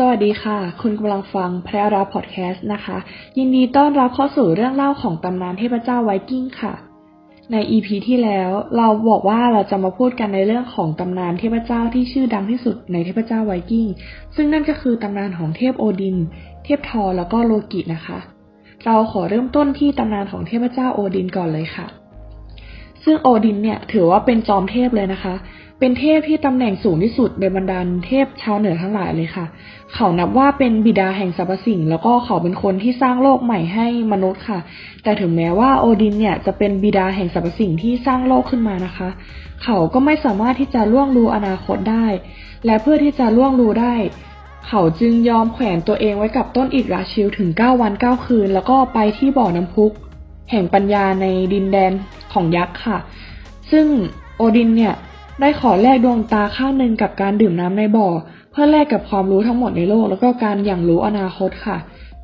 สวัสดีค่ะ คุณกำลังฟังแพรราพอดแคสต์นะคะ ยินดีต้อนรับเข้าสู่เรื่องเล่าของตำนานเทพเจ้าไวกิ้งค่ะ ใน EP ที่แล้วเราบอกว่าเราจะมาพูดกันในเรื่องของตำนานเทพเจ้าที่ชื่อดังที่สุดในเทพเจ้าไวกิ้ง ซึ่งนั่นก็คือตำนานของเทพโอดิน เทพทอร์แล้วก็โลกินะคะ เราขอเริ่มต้นที่ตำนานของเทพเจ้าโอดินก่อนเลยค่ะ ซึ่งโอดินเนี่ยถือว่าเป็นจอมเทพเลยนะคะ เป็นเทพที่ตำแหน่งสูงที่สุดในบรรดาเทพชาวเหนือทั้งหลายเลยค่ะ เขานับว่าเป็นบิดาแห่งสรรพสิ่ง แล้วก็เขาเป็นคนที่สร้างโลกใหม่ให้มนุษย์ค่ะ แต่ถึงแม้ว่าโอดินเนี่ยจะเป็นบิดาแห่งสรรพสิ่งที่สร้างโลกขึ้นมานะคะ เขาก็ไม่สามารถที่จะล่วงรู้อนาคตได้ และเพื่อที่จะล่วงรู้ได้เขาจึงยอมแขวนตัวเองไว้กับต้นอิฐราชิลถึง 9 วัน 9 คืน แล้วก็ไปที่บ่อน้ำพุ แห่งปัญญาในดินแดนของยักษ์ค่ะ ซึ่งโอดินเนี่ยได้ขอแลกดวงตาข้างหนึ่งกับการดื่มน้ำในบ่อ เพื่อแลกกับความรู้ทั้งหมดในโลก แล้วก็การอย่างรู้อนาคตค่ะ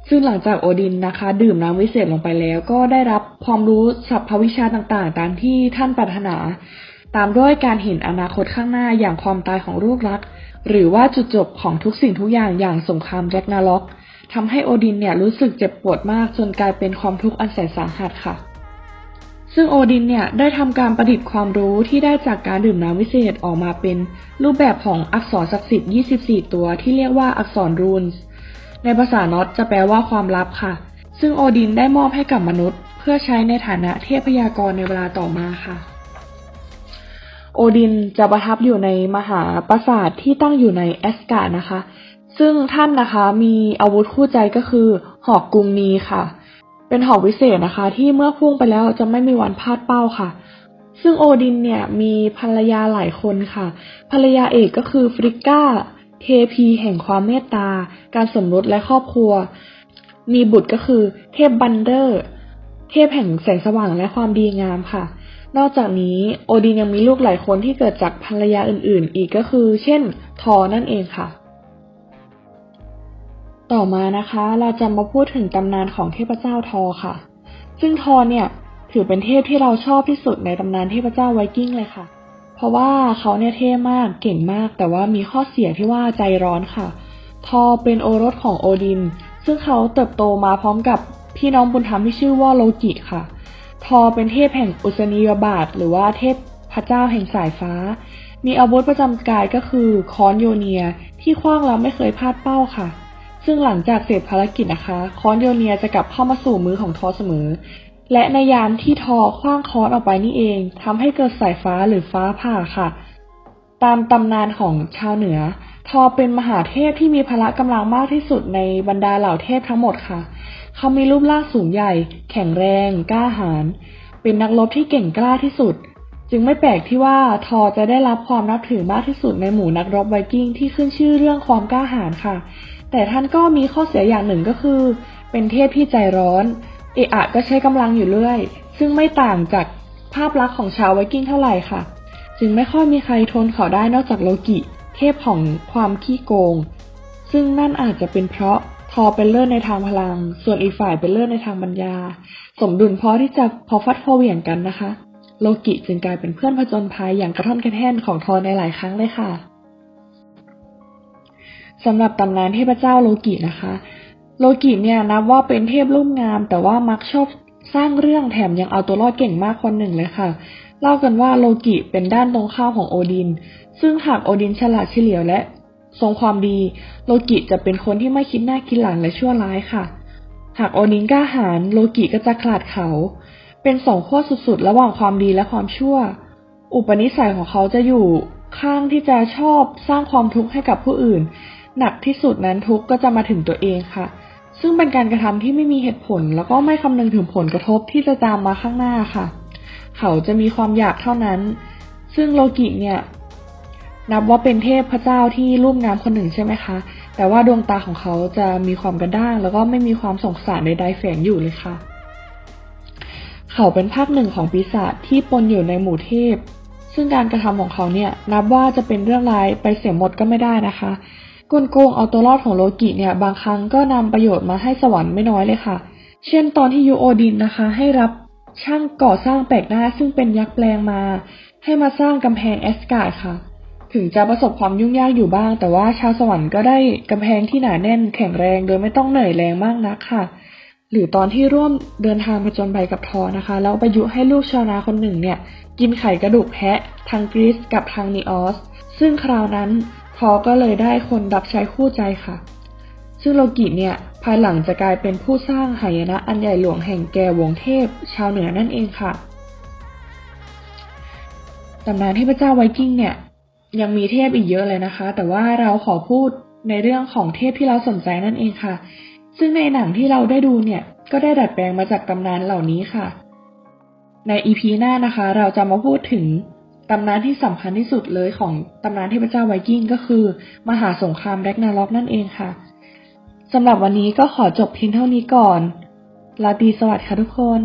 ซึ่งหลังจากโอดินนะคะ ดื่มน้ำวิเศษลงไปแล้ว ก็ได้รับความรู้สัพพวิชาต่างๆ ตามที่ท่านปรารถนา ตามด้วยการเห็นอนาคตข้างหน้าอย่างความตายของลูกรัก หรือว่าจุดจบของทุกสิ่งทุกอย่างอย่างสงครามแรกนาล็อก ทำให้โอดินเนี่ยรู้สึกเจ็บปวดมากจนกลายเป็นความทุกข์อันแสนสาหัสค่ะ ซึ่งโอดินเนี่ยได้ทำการประดิษฐ์ความรู้ที่ได้จากการดื่มน้ำวิเศษออกมาเป็น รูปแบบของอักษรศักดิ์สิทธิ์ 24 ตัวที่เรียกว่าอักษรรูนส์ในภาษานอตจะแปลว่าความลับค่ะ ซึ่งโอดินได้มอบให้กับมนุษย์ เพื่อใช้ในฐานะเทพยากรในเวลาต่อมาค่ะ โอดินจะประทับอยู่ในมหาปราสาทที่ตั้งอยู่ในแอสการ์ดนะคะ ซึ่งท่านนะคะมีอาวุธคู่ใจก็คือ หอกกุงเนียร์ค่ะ เป็นหอกวิเศษนะคะ ที่เมื่อพุ่งไปแล้วจะไม่มีวันพลาดเป้าค่ะ ซึ่งโอดินเนี่ยมีภรรยาหลายคนค่ะ ภรรยาเอกก็คือฟริก้า เทพีแห่งความเมตตา การสมรสและครอบครัว มีบุตรก็คือเทพบัลเดอร์ เทพแห่งแสงสว่างและความดีงามค่ะนอกจากนี้โอดินยังมีลูกหลายคนที่เกิดจากภรรยาอื่นๆ อีกก็คือ เช่น ทอนั่นเองค่ะ ต่อมานะคะเราจะมาพูดถึงตำนานของเทพเจ้าทอค่ะ ซึ่งทอเนี่ยถือเป็นเทพที่เราชอบที่สุดในตำนานเทพเจ้าไวกิ้งเลยค่ะ เพราะว่าเขาเนี่ยเท่มากเก่งมาก แต่ว่ามีข้อเสียที่ว่าใจร้อนค่ะ ทอเป็นโอรสของโอดิน ซึ่งเขาเติบโตมาพร้อมกับพี่น้องบุญธรรมที่ชื่อว่าโลกิค่ะ ทอเป็นเทพแห่งอุศนียบาท หรือว่าเทพพระเจ้าแห่งสายฟ้า มีอาวุธประจำกายก็คือค้อนโยเนียที่คว้างแล้วไม่เคยพลาดเป้าค่ะ ซึ่งหลังจากเสร็จภารกิจนะคะ ค้อนโยเนียจะกลับเข้ามาสู่มือของทอเสมอ และในยามที่ทอคว้างค้อนออกไปนี่เองทำให้เกิดสายฟ้าหรือฟ้าผ่าค่ะ ตามตำนานของชาวเหนือ ทอเป็นมหาเทพที่มีพละกำลังมากที่สุดในบรรดาเหล่าเทพทั้งหมดค่ะ เขามีรูปร่างสูงใหญ่ แข็งแรง กล้าหาญ เป็นนักรบที่เก่งกล้าที่สุดจึงไม่แปลกที่ว่าทอจะได้รับความนับถือมากที่สุดในหมู่นักรบไวกิ้งที่ขึ้นชื่อเรื่องความกล้าหาญค่ะ แต่ท่านก็มีข้อเสียอย่างหนึ่งก็คือ เป็นเทพที่ใจร้อน เอะอะก็ใช้กำลังอยู่เรื่อย ซึ่งไม่ต่างจากภาพลักษณ์ของชาวไวกิ้งเท่าไหร่ค่ะ จึงไม่ค่อยมีใครทนเขาได้นอกจากโลกิ เทพของความขี้โกง ซึ่งนั่นอาจจะเป็นเพราะทอเป็นเลิศในทางพลัง ส่วนอีกฝ่ายเป็นเลิศในทางปัญญา สมดุลพอที่จะพอฟัดพอเหวี่ยงกันนะคะ โลกิจึงกลายเป็นเพื่อนผจญภัยอย่างกระท่อนกระแท่นของทอในหลายครั้งเลยค่ะ สำหรับตำนานเทพเจ้าโลกินะคะ โลกิเนี่ยนับว่าเป็นเทพรุ่มงาม แต่ว่ามักชอบสร้างเรื่องแถมยังเอาตัวรอดเก่งมากคนหนึ่งเลยค่ะ เล่ากันว่าโลกิเป็นด้านตรงข้ามของโอดิน ซึ่งหากโอดินฉลาดเฉลียวและ ทรงความดี โลกิจะเป็นคนที่ไม่คิดหน้าคิดหลังและชั่วร้ายค่ะ หากโอดินกล้าหาญโลกิก็จะขลาดเขา เป็นสองขั้วสุดๆ ระหว่างความดีและความชั่ว อุปนิสัยของเขาจะอยู่ข้างที่จะชอบสร้างความทุกข์ให้กับผู้อื่น หนักที่สุดนั้นทุกก็จะมาถึงตัวเองค่ะ ซึ่งเป็นการกระทำที่ไม่มีเหตุผล แล้วก็ไม่คำนึงถึงผลกระทบที่จะตามมาข้างหน้าค่ะ เขาจะมีความอยากเท่านั้น ซึ่งโลกิเนี่ยนับว่าเป็นเทพพระเจ้าที่รุ่มงามคนหนึ่งใช่ไหมคะ แต่ว่าดวงตาของเขาจะมีความกระด้าง แล้วก็ไม่มีความสงสารใดๆแฝงอยู่เลยค่ะ เขาเป็นภาคหนึ่งของปีศาจที่ปนอยู่ในหมู่เทพ ซึ่งการกระทำของเขาเนี่ยนับว่าจะเป็นเรื่องร้ายไปเสียหมดก็ไม่ได้นะคะ กลโกงเอาตัวรอดของโลกิเนี่ยบางครั้งก็นำประโยชน์มาให้สวรรค์ไม่น้อยเลยค่ะ เช่นตอนที่ยุโอดินนะคะ ให้รับช่างก่อสร้างแปลกหน้าซึ่งเป็นยักษ์แปลงมา ให้มาสร้างกำแพงแอสการ์ดค่ะ ถึงจะประสบความยุ่งยากอยู่บ้าง แต่ว่าชาวสวรรค์ก็ได้กำแพงที่หนาแน่นแข็งแรง โดยไม่ต้องเหนื่อยแรงมากนักค่ะ หรือตอนที่ร่วมเดินทางผจญภัยกับธอร์นะคะ แล้วไปยุให้ลูกชาวนาคนหนึ่งเนี่ย กินไขกระดูกแพะทานกริสกับทานนีออสซึ่งคราวนั้น ธอร์ก็เลยได้คนรับใช้คู่ใจค่ะ ซึ่งโลกิเนี่ย ภายหลังจะกลายเป็นผู้สร้างหายนะอันใหญ่หลวงแห่งแกวงเทพ ชาวเหนือนั่นเองค่ะตำนานเทพเจ้าไวกิ้งเนี่ย ยังมีเทพอีกเยอะเลยนะคะ แต่ว่าเราขอพูดในเรื่องของเทพที่เราสนใจนั่นเองค่ะ ซึ่งในหนังที่เราได้ดูเนี่ย ก็ได้ดัดแปลงมาจากตำนานเหล่านี้ค่ะ ในอีพีหน้านะคะ เราจะมาพูดถึง ตำนานที่สำคัญที่สุดเลยของตำนานเทพเจ้าไวกิ้งก็คือ มหาสงครามแรกนาล็อกนั่นเองค่ะสำหรับวันนี้ก็ขอจบเพียงเท่านี้ก่อนลาตีสวัสดีค่ะทุกคน